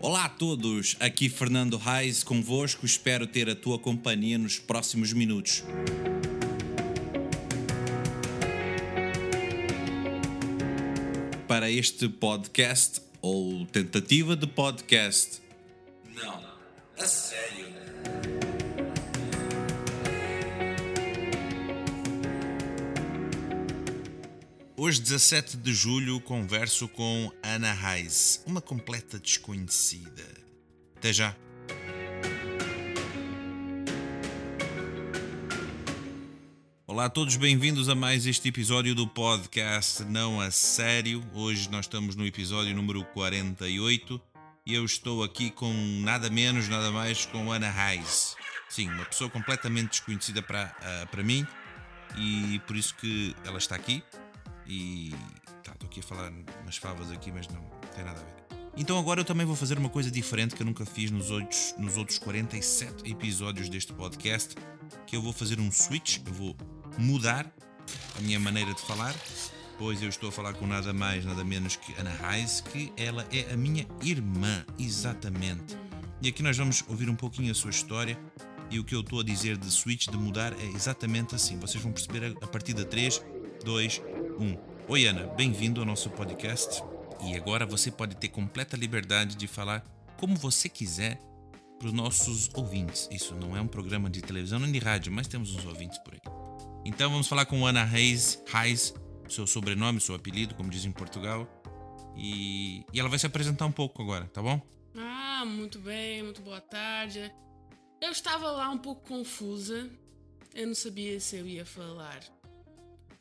Olá a todos, aqui Fernando Reis convosco, espero ter a tua companhia nos próximos minutos. Para este podcast, ou tentativa de podcast. Hoje, 17 de julho, converso com Ana Reis, uma completa desconhecida. Até já. Olá a todos, bem-vindos a mais este episódio do podcast Não a Sério. Hoje nós estamos no episódio número 48 e eu estou aqui com nada menos, nada mais com Ana Reis. Sim, uma pessoa completamente desconhecida para, uh, para mim e por isso que ela está aqui. E tá, estou aqui a falar umas favas aqui, mas não tem nada a ver. Então agora eu também vou fazer uma coisa diferente que eu nunca fiz nos outros, nos outros 47 episódios deste podcast, que eu vou fazer um switch, eu vou mudar a minha maneira de falar, pois eu estou a falar com nada mais, nada menos que Ana Reis, que ela é a minha irmã, exatamente. E aqui nós vamos ouvir um pouquinho a sua história e o que eu estou a dizer de switch, de mudar, é exatamente assim. Vocês vão perceber a partir da 3, 2, 1. Oi Ana, bem-vindo ao nosso podcast. E agora você pode ter completa liberdade de falar como você quiser para os nossos ouvintes. Isso não é um programa de televisão nem de rádio, mas temos uns ouvintes por aí. Então vamos falar com Ana Reis, Reis, seu sobrenome, seu apelido, como dizem em Portugal. E, e ela vai se apresentar um pouco agora, tá bom? Ah, muito bem, muito boa tarde. Eu estava lá um pouco confusa. Eu não sabia se eu ia falar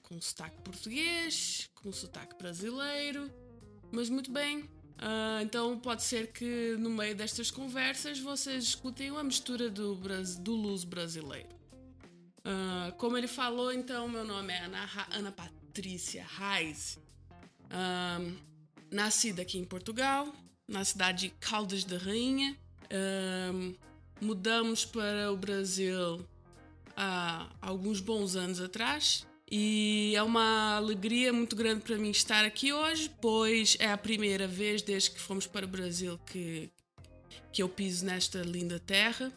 com sotaque português, com sotaque brasileiro, mas muito bem. Uh, então pode ser que no meio destas conversas vocês escutem uma mistura do, do brasileiro. Uh, como ele falou, então, meu nome é Ana, Ana Patrícia Reis. Uh, nascida aqui em Portugal, na cidade de Caldas da Rainha. Mudamos para o Brasil há alguns bons anos atrás. E é uma alegria muito grande para mim estar aqui hoje, pois é a primeira vez desde que fomos para o Brasil que, que eu piso nesta linda terra.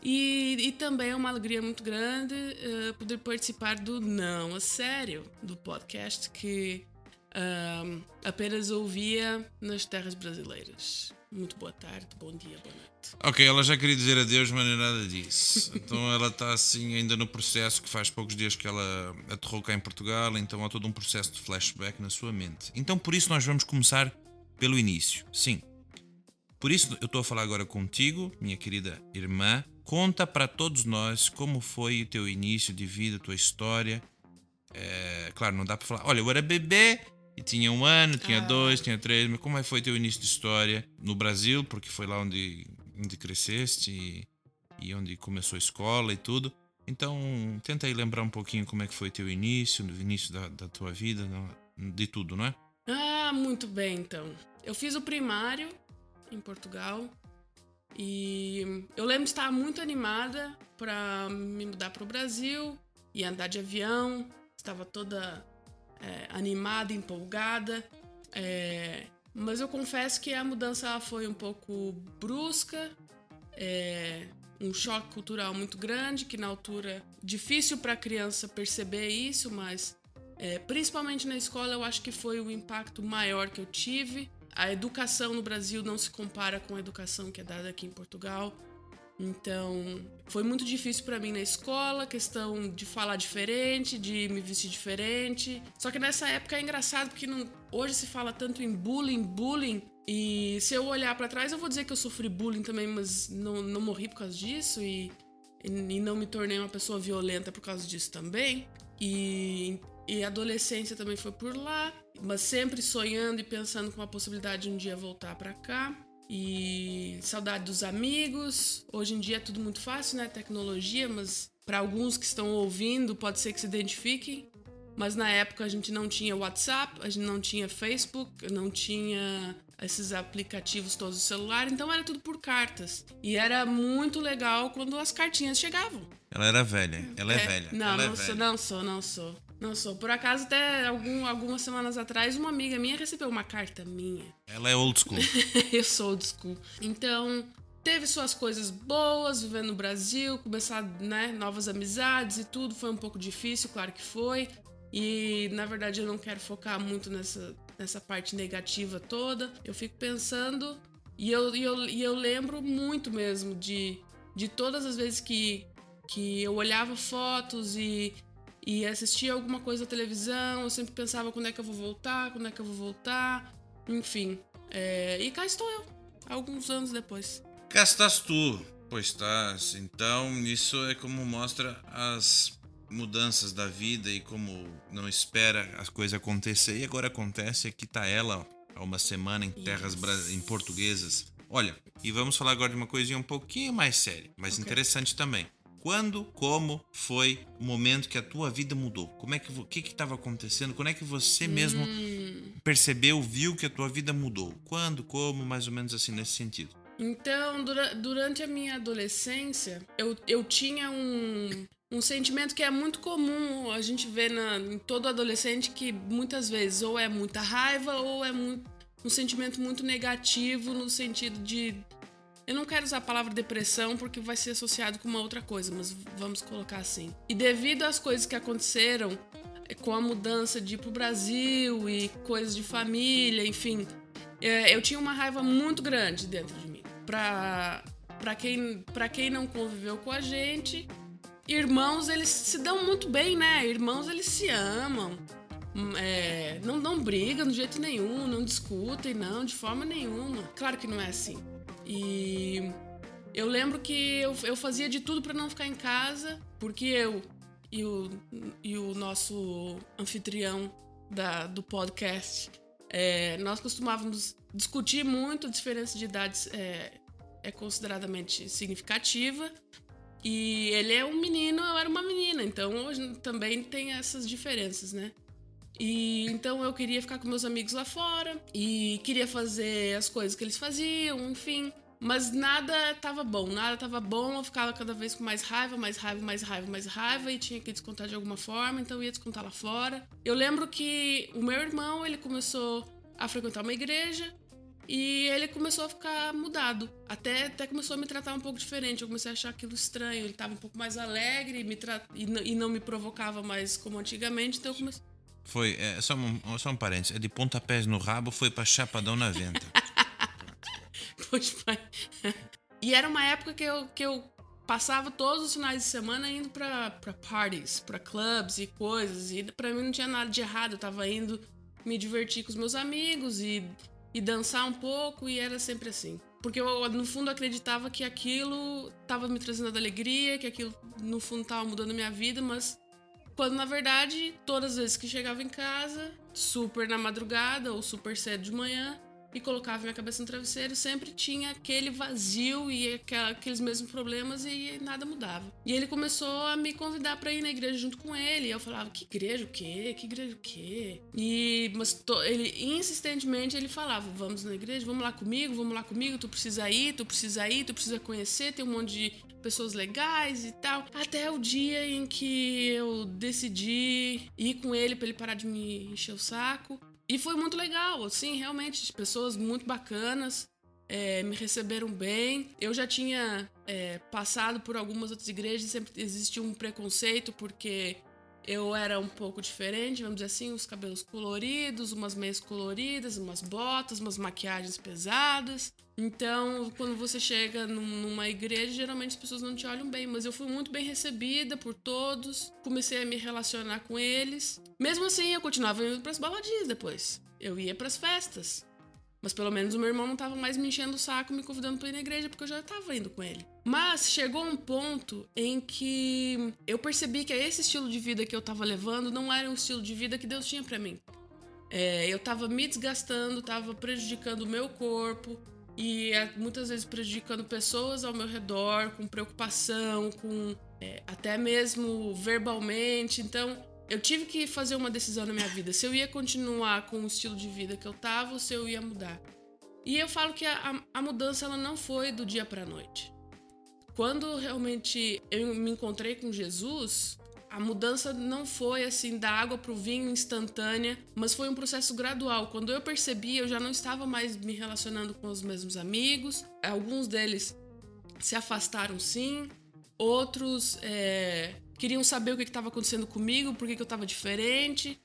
E, e também é uma alegria muito grande uh, poder participar do Não a Sério, do podcast que uh, apenas ouvia nas terras brasileiras. Muito boa tarde, bom dia, boa noite. Ok, ela já queria dizer adeus, mas não é nada disso. então ela está assim ainda no processo que faz poucos dias que ela aterrou cá em Portugal, então há todo um processo de flashback na sua mente. Então por isso nós vamos começar pelo início. Sim. Por isso eu estou a falar agora contigo, minha querida irmã, Conta para todos nós como foi o teu início de vida, a tua história. É, claro, não dá para falar, olha, eu era bebê e tinha um ano, tinha ah. dois, tinha três, mas como é foi teu início de história no Brasil, porque foi lá onde, onde cresceste e, e onde começou a escola e tudo. Então, tenta aí lembrar um pouquinho como é que foi teu início, no início da, da tua vida, de tudo, não é? Ah, muito bem, então. Eu fiz o primário em Portugal, e eu lembro de estar muito animada para me mudar para o Brasil e andar de avião. Estava toda é, animada, empolgada. É, mas eu confesso que a mudança foi um pouco brusca, é, um choque cultural muito grande, que na altura difícil para a criança perceber isso, mas é, principalmente na escola eu acho que foi o impacto maior que eu tive a educação no Brasil não se compara com a educação que é dada aqui em Portugal. Então, foi muito difícil para mim na escola, questão de falar diferente, de me vestir diferente. Só que nessa época é engraçado porque não, hoje se fala tanto em bullying, bullying, e se eu olhar para trás, eu vou dizer que eu sofri bullying também, mas não, não morri por causa disso e, e não me tornei uma pessoa violenta por causa disso também. E, e adolescência também foi por lá mas sempre sonhando e pensando com a possibilidade de um dia voltar para cá. E saudade dos amigos. Hoje em dia é tudo muito fácil, né? Tecnologia, mas para alguns que estão ouvindo, pode ser que se identifiquem. Mas na época a gente não tinha WhatsApp, a gente não tinha Facebook, não tinha esses aplicativos todos do celular, então era tudo por cartas. E era muito legal quando as cartinhas chegavam. Ela era velha. Ela é, é velha. Não, Ela não é sou, velha. não sou, não sou. Não sou. Por acaso, até algum, algumas semanas atrás, uma amiga minha recebeu uma carta minha. Ela é old school. eu sou old school. Então, teve suas coisas boas vivendo no Brasil, começar, né, novas amizades e tudo. Foi um pouco difícil, claro que foi. E, na verdade, eu não quero focar muito nessa, nessa parte negativa toda. Eu fico pensando e eu, e eu, e eu lembro muito mesmo de, de todas as vezes que, que eu olhava fotos e, e assistia alguma coisa na televisão, eu sempre pensava quando é que eu vou voltar, quando é que eu vou voltar, enfim. É, e cá estou eu, alguns anos depois. Cá estás tu, pois estás. Então, isso é como mostra as mudanças da vida e como não espera as coisas acontecer. E agora acontece, aqui tá ela há uma semana em terras em portuguesas. Olha, e vamos falar agora de uma coisinha um pouquinho mais séria, mas Ok. interessante também. Quando, como foi o momento que a tua vida mudou? Como é que o que estava acontecendo? Quando é que você mesmo Hum. percebeu, viu que a tua vida mudou? Quando, como, mais ou menos assim nesse sentido? Então, dura- durante a minha adolescência, eu, eu tinha um, um sentimento que é muito comum a gente ver na, em todo adolescente, que muitas vezes ou é muita raiva ou é muito, um sentimento muito negativo no sentido de. Eu não quero usar a palavra depressão porque vai ser associado com uma outra coisa, mas vamos colocar assim. E devido às coisas que aconteceram eh, com a mudança de ir pro Brasil e coisas de família, enfim, é, eu tinha uma raiva muito grande dentro de mim. Pra, quem, pra quem não conviveu com a gente, irmãos, eles se dão muito bem, né? Irmãos, eles se amam. Hum, é, não, não brigam de jeito nenhum, não discutem, não, de forma nenhuma. Claro que não é assim. E eu lembro que eu, eu fazia de tudo pra não ficar em casa, porque eu e o, e o nosso anfitrião da, do podcast é, nós costumávamos discutir muito, a diferença de idades é, é consideradamente significativa. E ele é um menino, eu era uma menina, então hoje também tem essas diferenças, né? E então eu queria ficar com meus amigos lá fora e queria fazer as coisas que eles faziam, enfim. Mas nada tava bom, nada tava bom, eu ficava cada vez com mais raiva, mais raiva, mais raiva, mais raiva e tinha que descontar de alguma forma, então eu ia descontar lá fora. Eu lembro que o meu irmão, ele começou a frequentar uma igreja e ele começou a ficar mudado. Até, até começou a me tratar um pouco diferente. Eu comecei a achar aquilo estranho. Ele tava um pouco mais alegre me tra... e, n- e não me provocava mais como antigamente. Então eu comecei. Foi, é, só, um, só um parênteses, é de pontapés no rabo, foi pra chapadão na venta. Pois vai. E era uma época que eu, que eu passava todos os finais de semana indo pra, pra parties, pra clubs e coisas. E pra mim não tinha nada de errado. Eu tava indo me divertir com os meus amigos e, e dançar um pouco. E era sempre assim. Porque eu, no fundo, acreditava que aquilo tava me trazendo alegria, que aquilo, no fundo, tava mudando minha vida, mas quando na verdade, todas as vezes que chegava em casa, super na madrugada ou super cedo de manhã, e colocava minha cabeça no travesseiro, sempre tinha aquele vazio e aqueles mesmos problemas e nada mudava. E ele começou a me convidar pra ir na igreja junto com ele. E eu falava: "Que igreja o quê? Que igreja o quê?" E mas to- ele insistentemente ele falava: "Vamos na igreja, vamos lá comigo, vamos lá comigo, tu precisa ir, tu precisa ir, tu precisa conhecer, tem um monte de pessoas legais e tal. Até o dia em que eu decidi ir com ele pra ele parar de me encher o saco. E foi muito legal, assim, realmente, pessoas muito bacanas. é, me receberam bem. Eu já tinha é, passado por algumas outras igrejas e sempre existia um preconceito porque eu era um pouco diferente, vamos dizer assim, os cabelos coloridos, umas meias coloridas, umas botas, umas maquiagens pesadas. Então, quando você chega num- numa igreja, geralmente as pessoas não te olham bem, mas eu fui muito bem recebida por todos, comecei a me relacionar com eles. Mesmo assim, eu continuava indo pras baladinhas depois. Eu ia pras festas. Mas pelo menos o meu irmão não tava mais me enchendo o saco, me convidando pra ir na igreja, porque eu já tava indo com ele. Mas chegou um ponto em que eu percebi que esse estilo de vida que eu tava levando não era um estilo de vida que Deus tinha pra mim. É, eu tava me desgastando, tava prejudicando o meu corpo e é, muitas vezes prejudicando pessoas ao meu redor, com preocupação, com é, até mesmo verbalmente. Então, eu tive que fazer uma decisão na minha vida. Se eu ia continuar com o estilo de vida que eu tava ou se eu ia mudar. E eu falo que a, a mudança ela não foi do dia para noite. Quando realmente eu me encontrei com Jesus, a mudança não foi assim da água para o vinho instantânea, mas foi um processo gradual. Quando eu percebi, eu já não estava mais me relacionando com os mesmos amigos. Alguns deles se afastaram sim, outros é, queriam saber o que estava acontecendo comigo, por que, que eu estava diferente.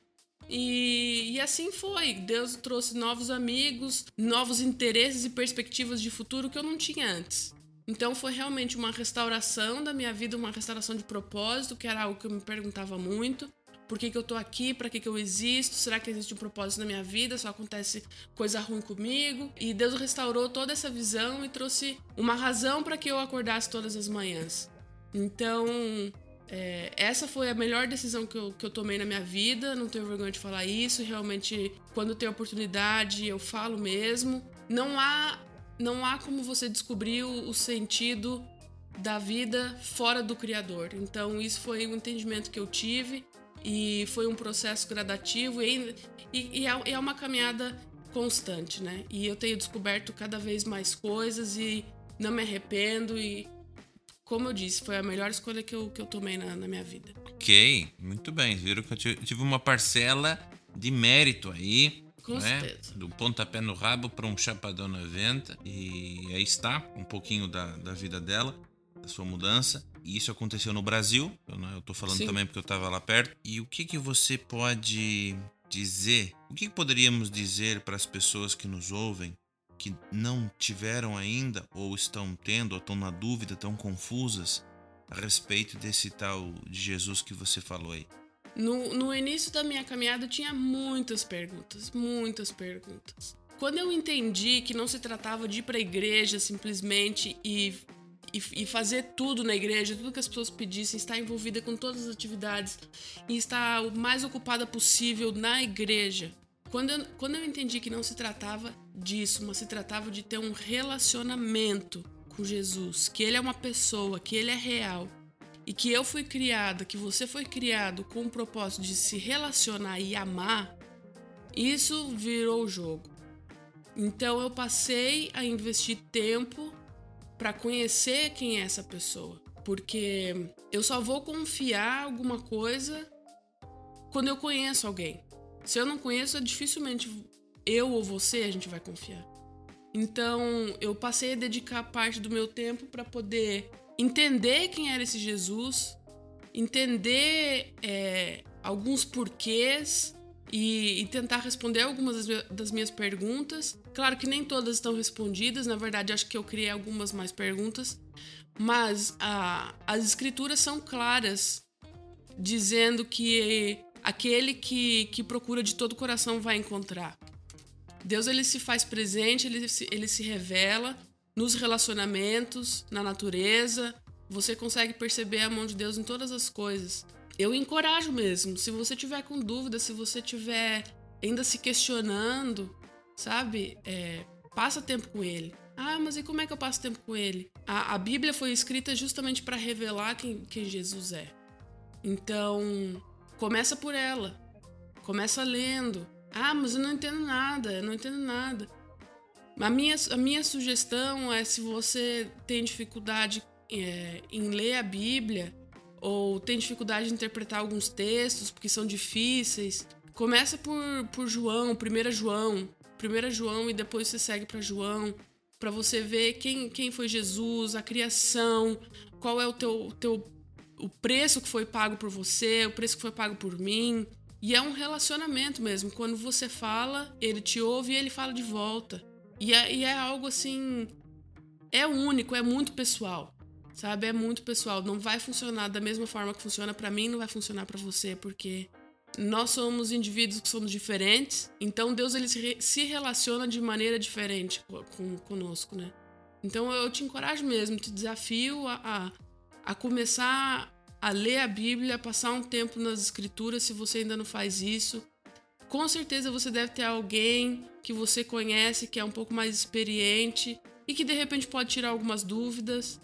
E, e, assim foi. Deus trouxe novos amigos, novos interesses e perspectivas de futuro que eu não tinha antes. Então foi realmente uma restauração da minha vida, uma restauração de propósito, que era algo que eu me perguntava muito. Por que, que eu tô aqui? Para que, que eu existo? Será que existe um propósito na minha vida? Só acontece coisa ruim comigo? E Deus restaurou toda essa visão e trouxe uma razão para que eu acordasse todas as manhãs. Então, é, essa foi a melhor decisão que eu, que eu tomei na minha vida. Não tenho vergonha de falar isso. Realmente, quando tem oportunidade, eu falo mesmo. Não há, não há como você descobrir o, o sentido da vida fora do Criador. Então, isso foi um entendimento que eu tive e foi um processo gradativo e, e, e, é, é uma caminhada constante, né? E eu tenho descoberto cada vez mais coisas e não me arrependo e como eu disse, foi a melhor escolha que eu, que eu tomei na, na minha vida. Ok, muito bem. Viram que eu tive uma parcela de mérito aí. Com né? certeza. Do pontapé no rabo para um chapadão na venta. E aí está um pouquinho da, da vida dela, da sua mudança. E isso aconteceu no Brasil. Eu, eu tô falando Sim. também porque eu estava lá perto. E o que, que você pode dizer? O que, que poderíamos dizer para as pessoas que nos ouvem que não tiveram ainda, ou estão tendo, ou estão na dúvida, estão confusas a respeito desse tal de Jesus que você falou aí? No, no início da minha caminhada eu tinha muitas perguntas, muitas perguntas. Quando eu entendi que não se tratava de ir para a igreja simplesmente e, e, e, fazer tudo na igreja, tudo que as pessoas pedissem, estar envolvida com todas as atividades e estar o mais ocupada possível na igreja, quando eu, quando eu entendi que não se tratava disso, mas se tratava de ter um relacionamento com Jesus, que ele é uma pessoa, que ele é real, e que eu fui criada, que você foi criado com o propósito de se relacionar e amar, isso virou o jogo. Então eu passei a investir tempo para conhecer quem é essa pessoa, porque eu só vou confiar alguma coisa quando eu conheço alguém. Se eu não conheço, dificilmente eu ou você a gente vai confiar. Então, eu passei a dedicar parte do meu tempo para poder entender quem era esse Jesus, entender é, alguns porquês e, e, tentar responder algumas das minhas perguntas. Claro que nem todas estão respondidas, na verdade, acho que eu criei algumas mais perguntas, mas a, as escrituras são claras, dizendo que aquele que, que procura de todo o coração vai encontrar. Deus ele se faz presente, ele se, ele se revela nos relacionamentos, na natureza. Você consegue perceber a mão de Deus em todas as coisas. Eu encorajo mesmo. Se você tiver com dúvida, se você tiver ainda se questionando, sabe? É, passa tempo com Ele. Ah, mas e como é que eu passo tempo com Ele? A, a Bíblia foi escrita justamente para revelar quem, quem Jesus é. Então, Começa por ela. Começa lendo. Ah, mas eu não entendo nada, eu não entendo nada. A minha, a minha sugestão é se você tem dificuldade é, em ler a Bíblia ou tem dificuldade de interpretar alguns textos porque são difíceis, começa por, por João, 1 João, 1 João e depois você segue para João, para você ver quem, quem foi Jesus, a criação, qual é o teu, teu o preço que foi pago por você, o preço que foi pago por mim. E é um relacionamento mesmo. Quando você fala, ele te ouve e ele fala de volta. E é, e é algo assim. É único, é muito pessoal. Sabe? É muito pessoal. Não vai funcionar da mesma forma que funciona para mim, não vai funcionar para você, porque nós somos indivíduos que somos diferentes. Então Deus ele se relaciona de maneira diferente com, conosco, né? Então eu te encorajo mesmo, te desafio a, a a começar a ler a Bíblia, passar um tempo nas Escrituras, se você ainda não faz isso. Com certeza você deve ter alguém que você conhece, que é um pouco mais experiente e que de repente pode tirar algumas dúvidas.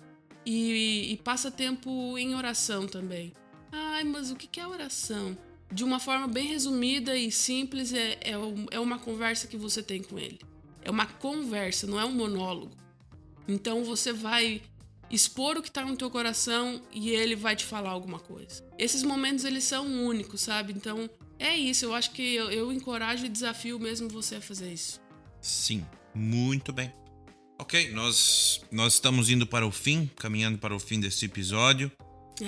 E, e passa tempo em oração também. Ai, mas o que é oração? De uma forma bem resumida e simples, é, é, é uma conversa que você tem com ele. É uma conversa, não é um monólogo. Então você vai expor o que tá no teu coração e ele vai te falar alguma coisa. Esses momentos eles são únicos, sabe? Então é isso. Eu acho que eu, eu encorajo e desafio mesmo você a fazer isso. Sim, muito bem. Ok, nós, nós estamos indo para o fim, caminhando para o fim desse episódio.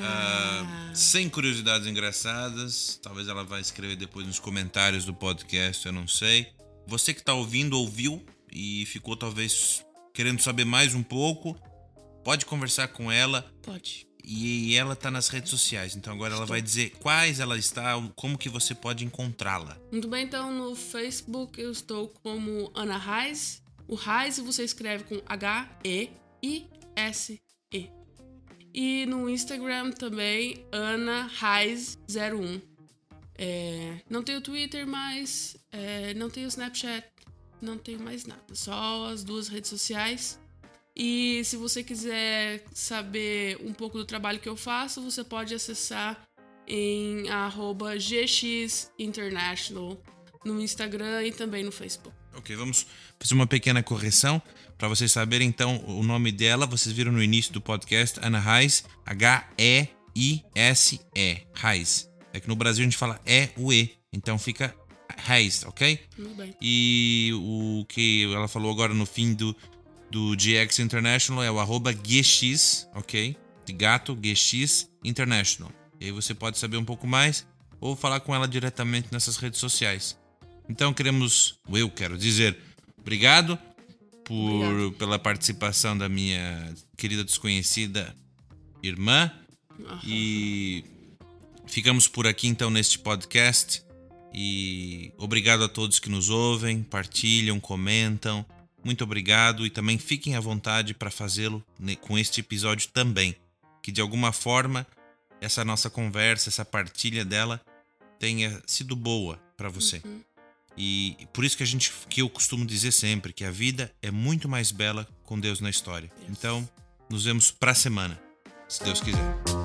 Ah. Uh, sem curiosidades engraçadas. Talvez ela vai escrever depois nos comentários do podcast, eu não sei. Você que está ouvindo, ouviu e ficou talvez querendo saber mais um pouco, pode conversar com ela. Pode. E ela está nas redes sociais, então agora ela vai dizer quais ela está, como que você pode encontrá-la. Muito bem, então no Facebook eu estou como Ana Reis. O Reis você escreve com H-E-I-S-E. E no Instagram também, Ana Reis01. É, não tenho Twitter mais, é, não tenho Snapchat, não tenho mais nada. Só as duas redes sociais. E se você quiser saber um pouco do trabalho que eu faço, você pode acessar em arroba gxinternational no Instagram e também no Facebook. Ok, vamos fazer uma pequena correção para vocês saberem então o nome dela. Vocês viram no início do podcast Ana Reis, H-E-I-S-E, Reis. É que no Brasil a gente fala E o E, então fica Reis, ok? Muito bem. E o que ela falou agora no fim do, do GX International é o arroba GX, ok? De gato, GX International. E aí você pode saber um pouco mais ou falar com ela diretamente nessas redes sociais. Então queremos, eu quero dizer, obrigado por Obrigado. pela participação da minha querida desconhecida irmã Aham. e ficamos por aqui então neste podcast e obrigado a todos que nos ouvem, partilham, comentam. Muito obrigado e também fiquem à vontade para fazê-lo com este episódio também, que de alguma forma essa nossa conversa, essa partilha dela tenha sido boa para você. Uhum. E por isso que a gente que eu costumo dizer sempre que a vida é muito mais bela com Deus na história. Então, nos vemos para a semana, se Deus quiser.